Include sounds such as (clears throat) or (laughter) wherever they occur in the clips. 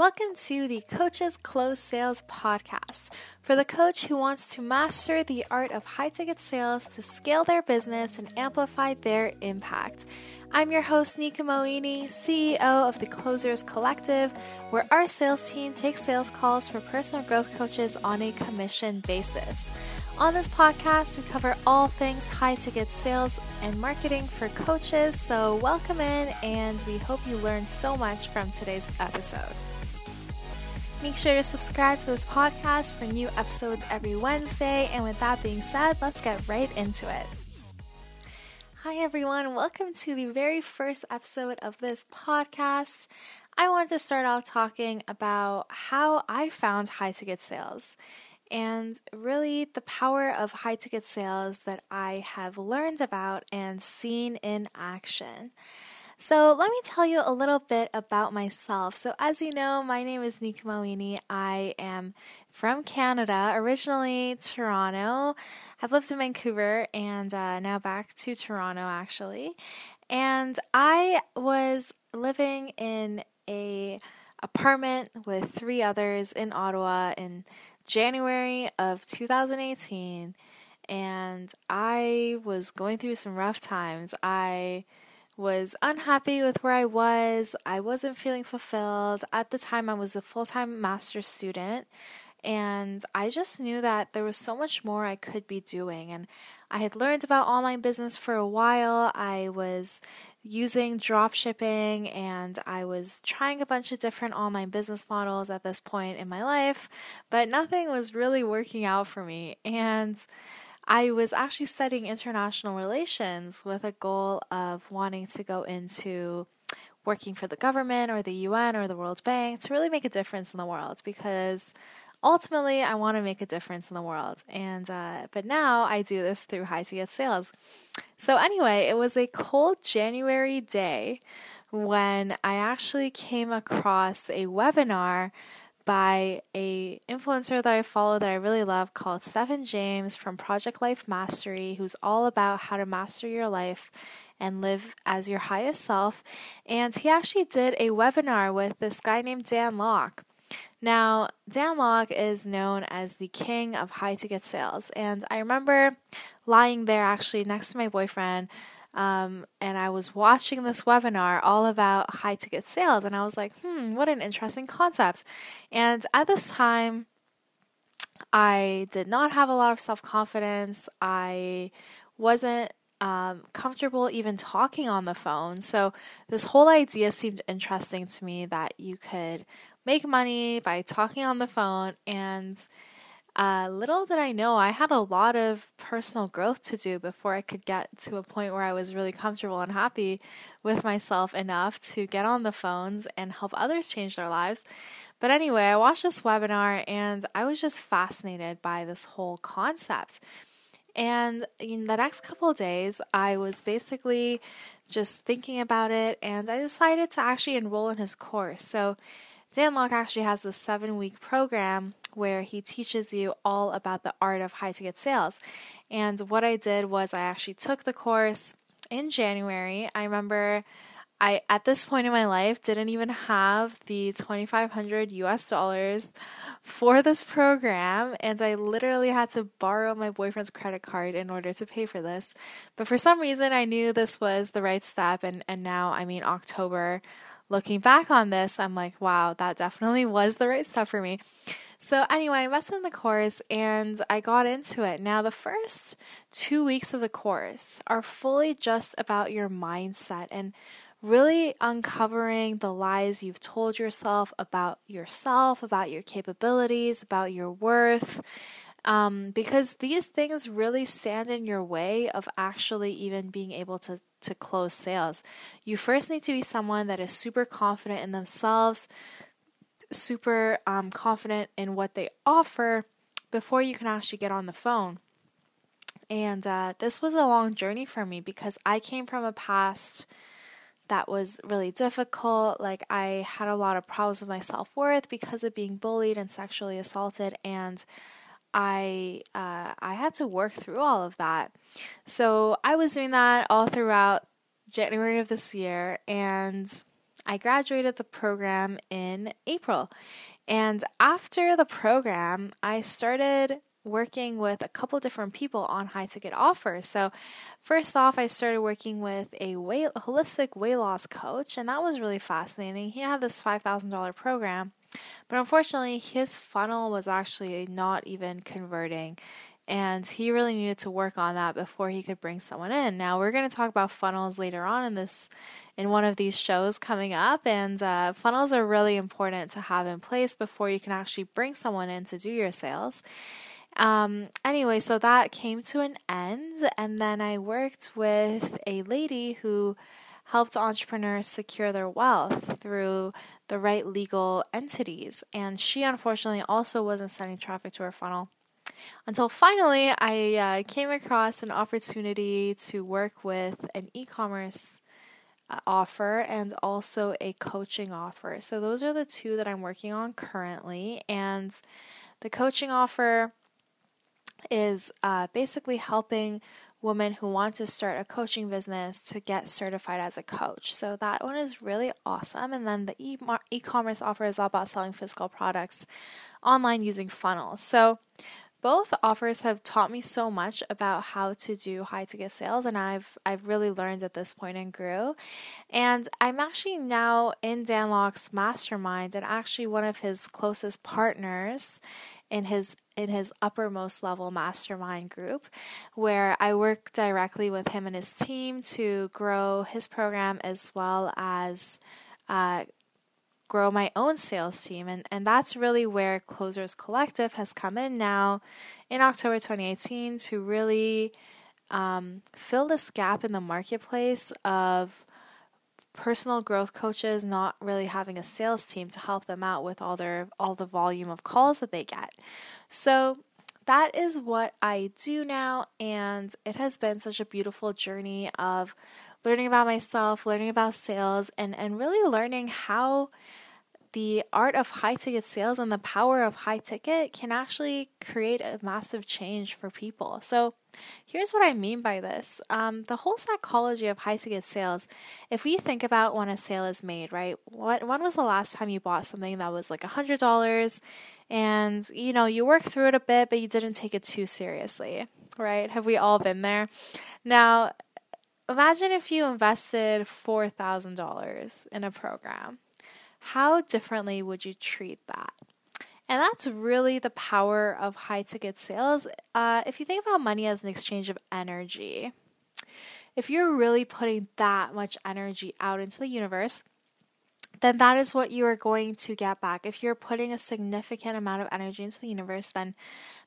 Welcome to the Coaches Close Sales Podcast for the coach who wants to master the art of high ticket sales to scale their business and amplify their impact. I'm your host, Nika Moini, CEO of the Closers Collective, where our sales team takes sales calls for personal growth coaches on a commission basis. On this podcast, we cover all things high ticket sales and marketing for coaches. So, welcome in, and we hope you learned so much from today's episode. Make sure to subscribe to this podcast for new episodes every Wednesday. And with that being said, let's get right into it. Hi, everyone. Welcome to the very first episode of this podcast. I wanted to start off talking about how I found high ticket sales and really the power of high ticket sales that I have learned about and seen in action. So, let me tell you a little bit about myself. So, as you know, my name is Nika Moini. I am from Canada, originally Toronto. I've lived in Vancouver and uh, now back to Toronto actually. And I was living in a apartment with three others in Ottawa in January of 2018 and I was going through some rough times. I was unhappy with where I was. I wasn't feeling fulfilled. At the time, I was a full time master's student, and I just knew that there was so much more I could be doing. And I had learned about online business for a while. I was using drop shipping and I was trying a bunch of different online business models at this point in my life, but nothing was really working out for me. And I was actually studying international relations with a goal of wanting to go into working for the government or the UN or the World Bank to really make a difference in the world because ultimately I want to make a difference in the world. And uh, but now I do this through high ticket sales. So anyway, it was a cold January day when I actually came across a webinar by a influencer that I follow that I really love called Stefan James from Project Life Mastery, who's all about how to master your life and live as your highest self. And he actually did a webinar with this guy named Dan Lok. Now, Dan Lok is known as the king of high ticket sales. And I remember lying there actually next to my boyfriend um, and I was watching this webinar all about high ticket sales, and I was like, hmm, what an interesting concept. And at this time, I did not have a lot of self confidence. I wasn't um, comfortable even talking on the phone. So, this whole idea seemed interesting to me that you could make money by talking on the phone and uh, little did I know, I had a lot of personal growth to do before I could get to a point where I was really comfortable and happy with myself enough to get on the phones and help others change their lives. But anyway, I watched this webinar and I was just fascinated by this whole concept. And in the next couple days, I was basically just thinking about it and I decided to actually enroll in his course. So, Dan Lok actually has this seven week program where he teaches you all about the art of high ticket sales. And what I did was I actually took the course in January. I remember I at this point in my life didn't even have the 2500 US dollars for this program and I literally had to borrow my boyfriend's credit card in order to pay for this. But for some reason I knew this was the right step and and now I mean October looking back on this I'm like wow that definitely was the right step for me. So, anyway, I invested in the course and I got into it. Now, the first two weeks of the course are fully just about your mindset and really uncovering the lies you've told yourself about yourself, about your capabilities, about your worth. Um, because these things really stand in your way of actually even being able to, to close sales. You first need to be someone that is super confident in themselves, super um, confident in what they offer before you can actually get on the phone. And uh, this was a long journey for me because I came from a past that was really difficult. Like, I had a lot of problems with my self worth because of being bullied and sexually assaulted. And I uh, I had to work through all of that. So I was doing that all throughout January of this year, and I graduated the program in April. And after the program, I started working with a couple different people on high ticket offers. So, first off, I started working with a weight, holistic weight loss coach, and that was really fascinating. He had this $5,000 program, but unfortunately, his funnel was actually not even converting. And he really needed to work on that before he could bring someone in. Now we're going to talk about funnels later on in this, in one of these shows coming up. And uh, funnels are really important to have in place before you can actually bring someone in to do your sales. Um, anyway, so that came to an end, and then I worked with a lady who helped entrepreneurs secure their wealth through the right legal entities. And she unfortunately also wasn't sending traffic to her funnel. Until finally, I uh, came across an opportunity to work with an e commerce uh, offer and also a coaching offer. So, those are the two that I'm working on currently. And the coaching offer is uh, basically helping women who want to start a coaching business to get certified as a coach. So that one is really awesome. And then the e commerce offer is all about selling physical products online using funnels. So both offers have taught me so much about how to do high ticket sales and I've I've really learned at this point and grew. And I'm actually now in Dan Lok's mastermind and actually one of his closest partners in his in his uppermost level mastermind group where I work directly with him and his team to grow his program as well as uh, grow my own sales team and, and that's really where closers collective has come in now in october 2018 to really um, fill this gap in the marketplace of personal growth coaches not really having a sales team to help them out with all their all the volume of calls that they get. So that is what I do now and it has been such a beautiful journey of learning about myself, learning about sales and and really learning how the art of high ticket sales and the power of high ticket can actually create a massive change for people. So, here's what I mean by this um, the whole psychology of high ticket sales. If we think about when a sale is made, right? What, when was the last time you bought something that was like $100 and you know, you worked through it a bit, but you didn't take it too seriously, right? Have we all been there? Now, imagine if you invested $4,000 in a program how differently would you treat that? And that's really the power of high ticket sales. Uh, if you think about money as an exchange of energy, if you're really putting that much energy out into the universe, then that is what you are going to get back. If you're putting a significant amount of energy into the universe, then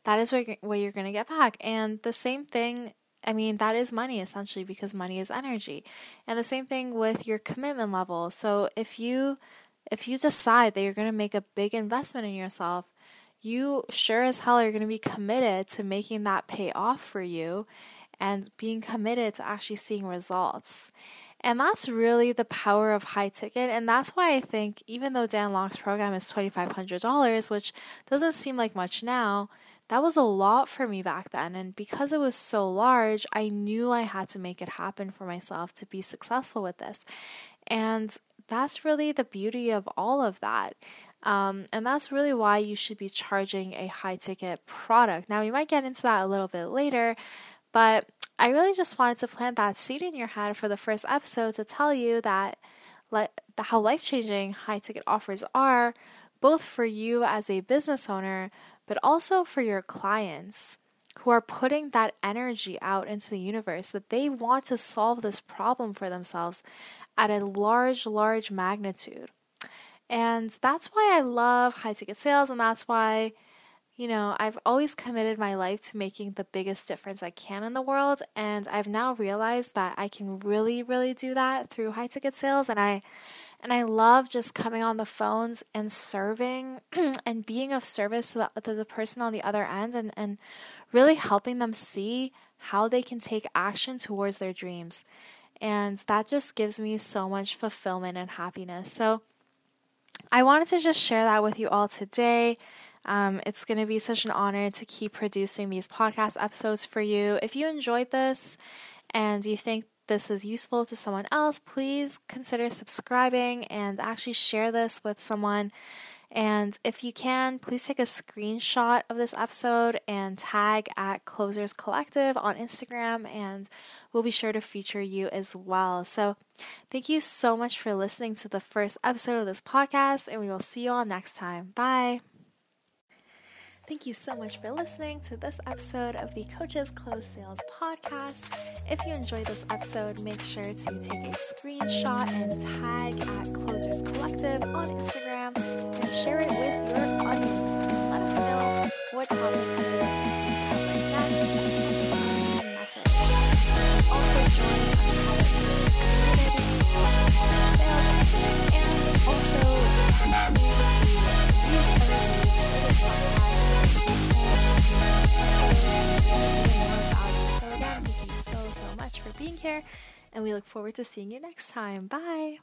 that is what you're, what you're going to get back. And the same thing, I mean, that is money essentially because money is energy. And the same thing with your commitment level. So if you if you decide that you're going to make a big investment in yourself, you sure as hell are going to be committed to making that pay off for you and being committed to actually seeing results. And that's really the power of high ticket. And that's why I think, even though Dan Lok's program is $2,500, which doesn't seem like much now, that was a lot for me back then. And because it was so large, I knew I had to make it happen for myself to be successful with this. And that's really the beauty of all of that. Um, and that's really why you should be charging a high ticket product. Now, we might get into that a little bit later, but I really just wanted to plant that seed in your head for the first episode to tell you that le- how life changing high ticket offers are, both for you as a business owner, but also for your clients who are putting that energy out into the universe that they want to solve this problem for themselves at a large, large magnitude. And that's why I love high ticket sales, and that's why, you know, I've always committed my life to making the biggest difference I can in the world. And I've now realized that I can really, really do that through high ticket sales. And I and I love just coming on the phones and serving (clears throat) and being of service to the, to the person on the other end and, and really helping them see how they can take action towards their dreams. And that just gives me so much fulfillment and happiness. So I wanted to just share that with you all today. Um, it's going to be such an honor to keep producing these podcast episodes for you. If you enjoyed this and you think this is useful to someone else, please consider subscribing and actually share this with someone. And if you can, please take a screenshot of this episode and tag at Closers Collective on Instagram, and we'll be sure to feature you as well. So, thank you so much for listening to the first episode of this podcast, and we will see you all next time. Bye. Thank you so much for listening to this episode of the Coaches Close Sales podcast. If you enjoyed this episode, make sure to take a screenshot and tag at Closers Collective on Instagram and share it with your audience. Let us know what topics you'd and we look forward to seeing you next time. Bye.